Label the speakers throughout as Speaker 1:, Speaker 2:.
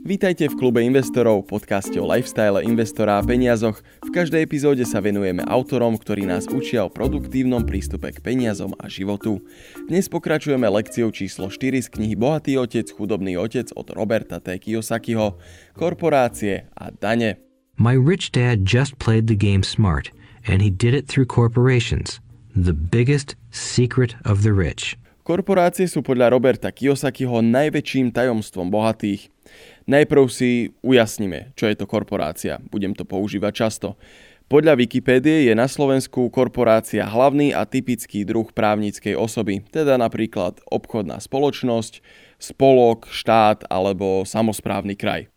Speaker 1: Vítajte v klube investorov, podcaste o lifestyle investora a peniazoch. V každej epizóde sa venujeme autorom, ktorí nás učia o produktívnom prístupe k peniazom a životu. Dnes pokračujeme lekciou číslo 4 z knihy Bohatý otec, chudobný otec od Roberta T. Kiyosakiho Korporácie a dane.
Speaker 2: My rich dad just played the game smart, and he did it through corporations. The biggest secret of the rich.
Speaker 1: Korporácie sú podľa Roberta Kiyosakiho najväčším tajomstvom bohatých. Najprv si ujasníme, čo je to korporácia. Budem to používať často. Podľa Wikipédie je na Slovensku korporácia hlavný a typický druh právnickej osoby, teda napríklad obchodná spoločnosť, spolok, štát alebo samozprávny kraj.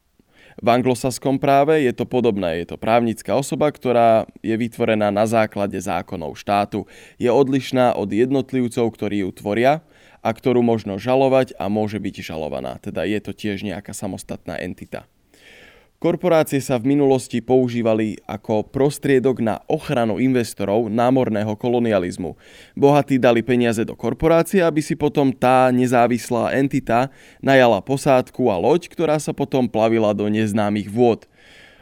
Speaker 1: V anglosaskom práve je to podobné. Je to právnická osoba, ktorá je vytvorená na základe zákonov štátu. Je odlišná od jednotlivcov, ktorí ju tvoria a ktorú možno žalovať a môže byť žalovaná. Teda je to tiež nejaká samostatná entita. Korporácie sa v minulosti používali ako prostriedok na ochranu investorov námorného kolonializmu. Bohatí dali peniaze do korporácie, aby si potom tá nezávislá entita najala posádku a loď, ktorá sa potom plavila do neznámych vôd.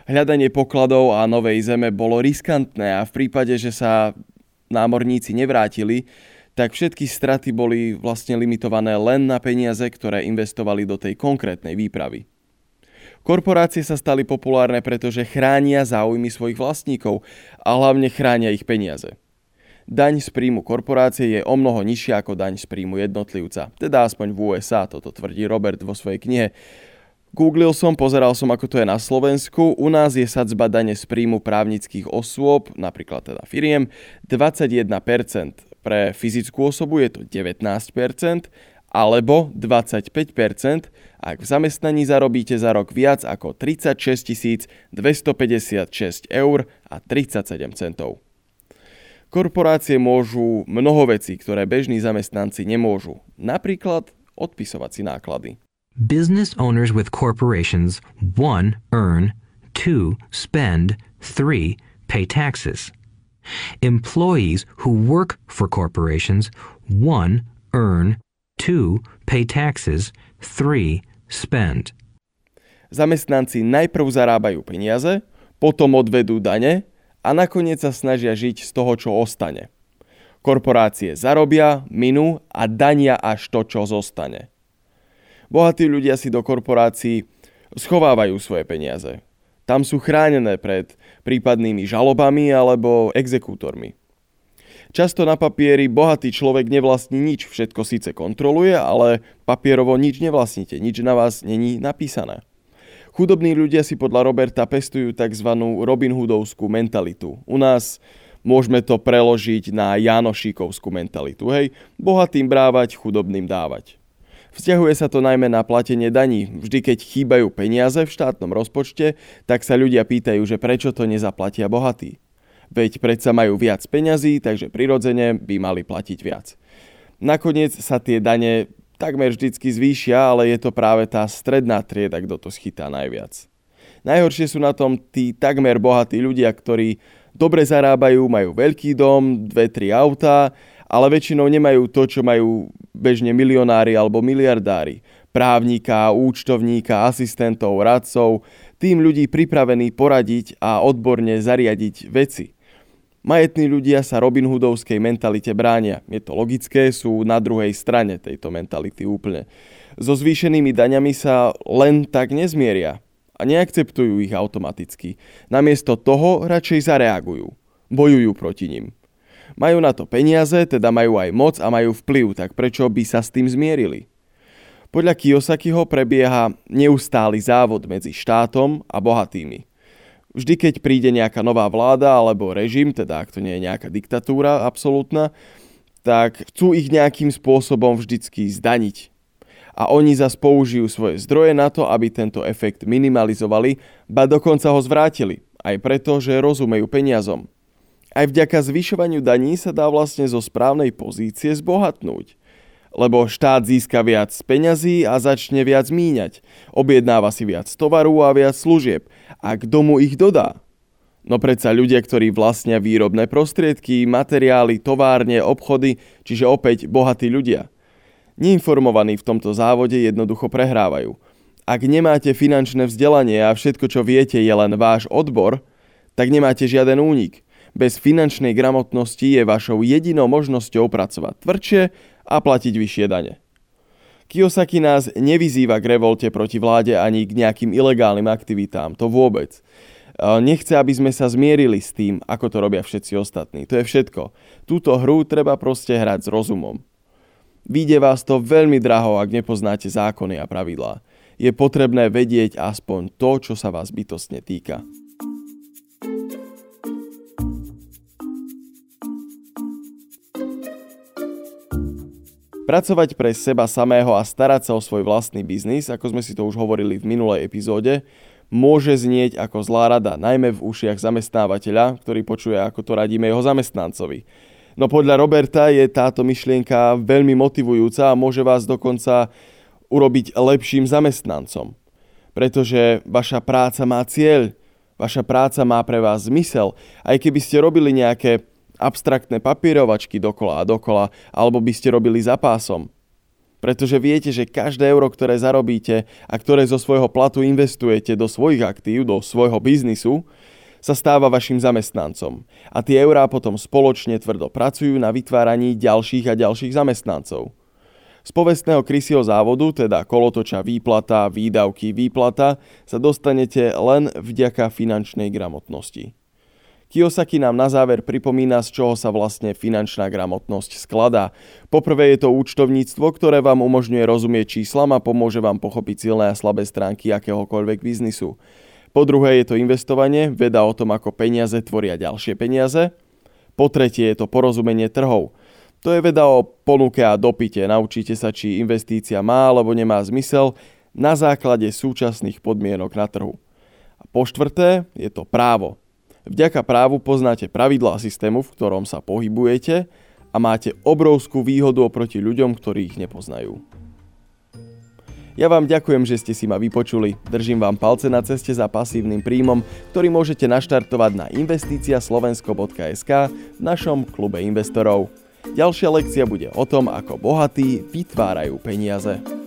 Speaker 1: Hľadanie pokladov a novej zeme bolo riskantné a v prípade, že sa námorníci nevrátili, tak všetky straty boli vlastne limitované len na peniaze, ktoré investovali do tej konkrétnej výpravy. Korporácie sa stali populárne, pretože chránia záujmy svojich vlastníkov a hlavne chránia ich peniaze. Daň z príjmu korporácie je o mnoho nižšia ako daň z príjmu jednotlivca, teda aspoň v USA, toto tvrdí Robert vo svojej knihe. Googlil som, pozeral som, ako to je na Slovensku. U nás je sadzba dane z príjmu právnických osôb, napríklad teda firiem, 21%. Pre fyzickú osobu je to 19%, alebo 25%, ak v zamestnaní zarobíte za rok viac ako 36 256 eur a 37 centov. Korporácie môžu mnoho vecí, ktoré bežní zamestnanci nemôžu. Napríklad odpisovať si náklady.
Speaker 2: Business owners with corporations 1. earn 2. spend 3. pay taxes. Employees who work for corporations 1. earn 2. pay taxes 3. spend.
Speaker 1: Zamestnanci najprv zarábajú peniaze, potom odvedú dane a nakoniec sa snažia žiť z toho, čo ostane. Korporácie zarobia, minú a dania až to, čo zostane. Bohatí ľudia si do korporácií schovávajú svoje peniaze. Tam sú chránené pred prípadnými žalobami alebo exekútormi. Často na papieri bohatý človek nevlastní nič, všetko síce kontroluje, ale papierovo nič nevlastníte, nič na vás není napísané. Chudobní ľudia si podľa Roberta pestujú tzv. Robin Hoodovskú mentalitu. U nás môžeme to preložiť na Janošíkovskú mentalitu. Hej, bohatým brávať, chudobným dávať. Vzťahuje sa to najmä na platenie daní. Vždy keď chýbajú peniaze v štátnom rozpočte, tak sa ľudia pýtajú, že prečo to nezaplatia bohatí. Veď predsa majú viac peňazí, takže prirodzene by mali platiť viac. Nakoniec sa tie dane takmer vždycky zvýšia, ale je to práve tá stredná trieda, kto to schytá najviac. Najhoršie sú na tom tí takmer bohatí ľudia, ktorí dobre zarábajú, majú veľký dom, dve, tri autá, ale väčšinou nemajú to, čo majú bežne milionári alebo miliardári. Právnika, účtovníka, asistentov, radcov, tým ľudí pripravený poradiť a odborne zariadiť veci. Majetní ľudia sa Robin Hoodovskej mentalite bránia. Je to logické, sú na druhej strane tejto mentality úplne. So zvýšenými daňami sa len tak nezmieria a neakceptujú ich automaticky. Namiesto toho radšej zareagujú. Bojujú proti nim. Majú na to peniaze, teda majú aj moc a majú vplyv, tak prečo by sa s tým zmierili? Podľa Kiyosakiho prebieha neustály závod medzi štátom a bohatými. Vždy, keď príde nejaká nová vláda alebo režim, teda ak to nie je nejaká diktatúra absolútna, tak chcú ich nejakým spôsobom vždycky zdaniť. A oni zas použijú svoje zdroje na to, aby tento efekt minimalizovali, ba dokonca ho zvrátili. Aj preto, že rozumejú peniazom. Aj vďaka zvyšovaniu daní sa dá vlastne zo správnej pozície zbohatnúť lebo štát získa viac peňazí a začne viac míňať. Objednáva si viac tovaru a viac služieb. A kto mu ich dodá? No predsa ľudia, ktorí vlastnia výrobné prostriedky, materiály, továrne, obchody, čiže opäť bohatí ľudia. Neinformovaní v tomto závode jednoducho prehrávajú. Ak nemáte finančné vzdelanie a všetko, čo viete, je len váš odbor, tak nemáte žiaden únik. Bez finančnej gramotnosti je vašou jedinou možnosťou pracovať tvrdšie a platiť vyššie dane. Kiyosaki nás nevyzýva k revolte proti vláde ani k nejakým ilegálnym aktivitám, to vôbec. Nechce, aby sme sa zmierili s tým, ako to robia všetci ostatní. To je všetko. Túto hru treba proste hrať s rozumom. Vyjde vás to veľmi draho, ak nepoznáte zákony a pravidlá je potrebné vedieť aspoň to, čo sa vás bytostne týka. Pracovať pre seba samého a starať sa o svoj vlastný biznis, ako sme si to už hovorili v minulej epizóde, môže znieť ako zlá rada, najmä v ušiach zamestnávateľa, ktorý počuje, ako to radíme jeho zamestnancovi. No podľa Roberta je táto myšlienka veľmi motivujúca a môže vás dokonca urobiť lepším zamestnancom. Pretože vaša práca má cieľ, vaša práca má pre vás zmysel. Aj keby ste robili nejaké abstraktné papierovačky dokola a dokola, alebo by ste robili za pásom. Pretože viete, že každé euro, ktoré zarobíte a ktoré zo svojho platu investujete do svojich aktív, do svojho biznisu, sa stáva vašim zamestnancom. A tie eurá potom spoločne tvrdo pracujú na vytváraní ďalších a ďalších zamestnancov. Z povestného krysieho závodu, teda kolotoča výplata, výdavky, výplata, sa dostanete len vďaka finančnej gramotnosti. Kiyosaki nám na záver pripomína, z čoho sa vlastne finančná gramotnosť skladá. Poprvé je to účtovníctvo, ktoré vám umožňuje rozumieť číslam a pomôže vám pochopiť silné a slabé stránky akéhokoľvek biznisu. Po druhé je to investovanie, veda o tom, ako peniaze tvoria ďalšie peniaze. Po tretie je to porozumenie trhov. To je veda o ponuke a dopite. Naučíte sa, či investícia má alebo nemá zmysel na základe súčasných podmienok na trhu. A po štvrté je to právo. Vďaka právu poznáte pravidlá systému, v ktorom sa pohybujete a máte obrovskú výhodu oproti ľuďom, ktorí ich nepoznajú. Ja vám ďakujem, že ste si ma vypočuli. Držím vám palce na ceste za pasívnym príjmom, ktorý môžete naštartovať na investiciaslovensko.sk v našom klube investorov. Ďalšia lekcia bude o tom, ako bohatí vytvárajú peniaze.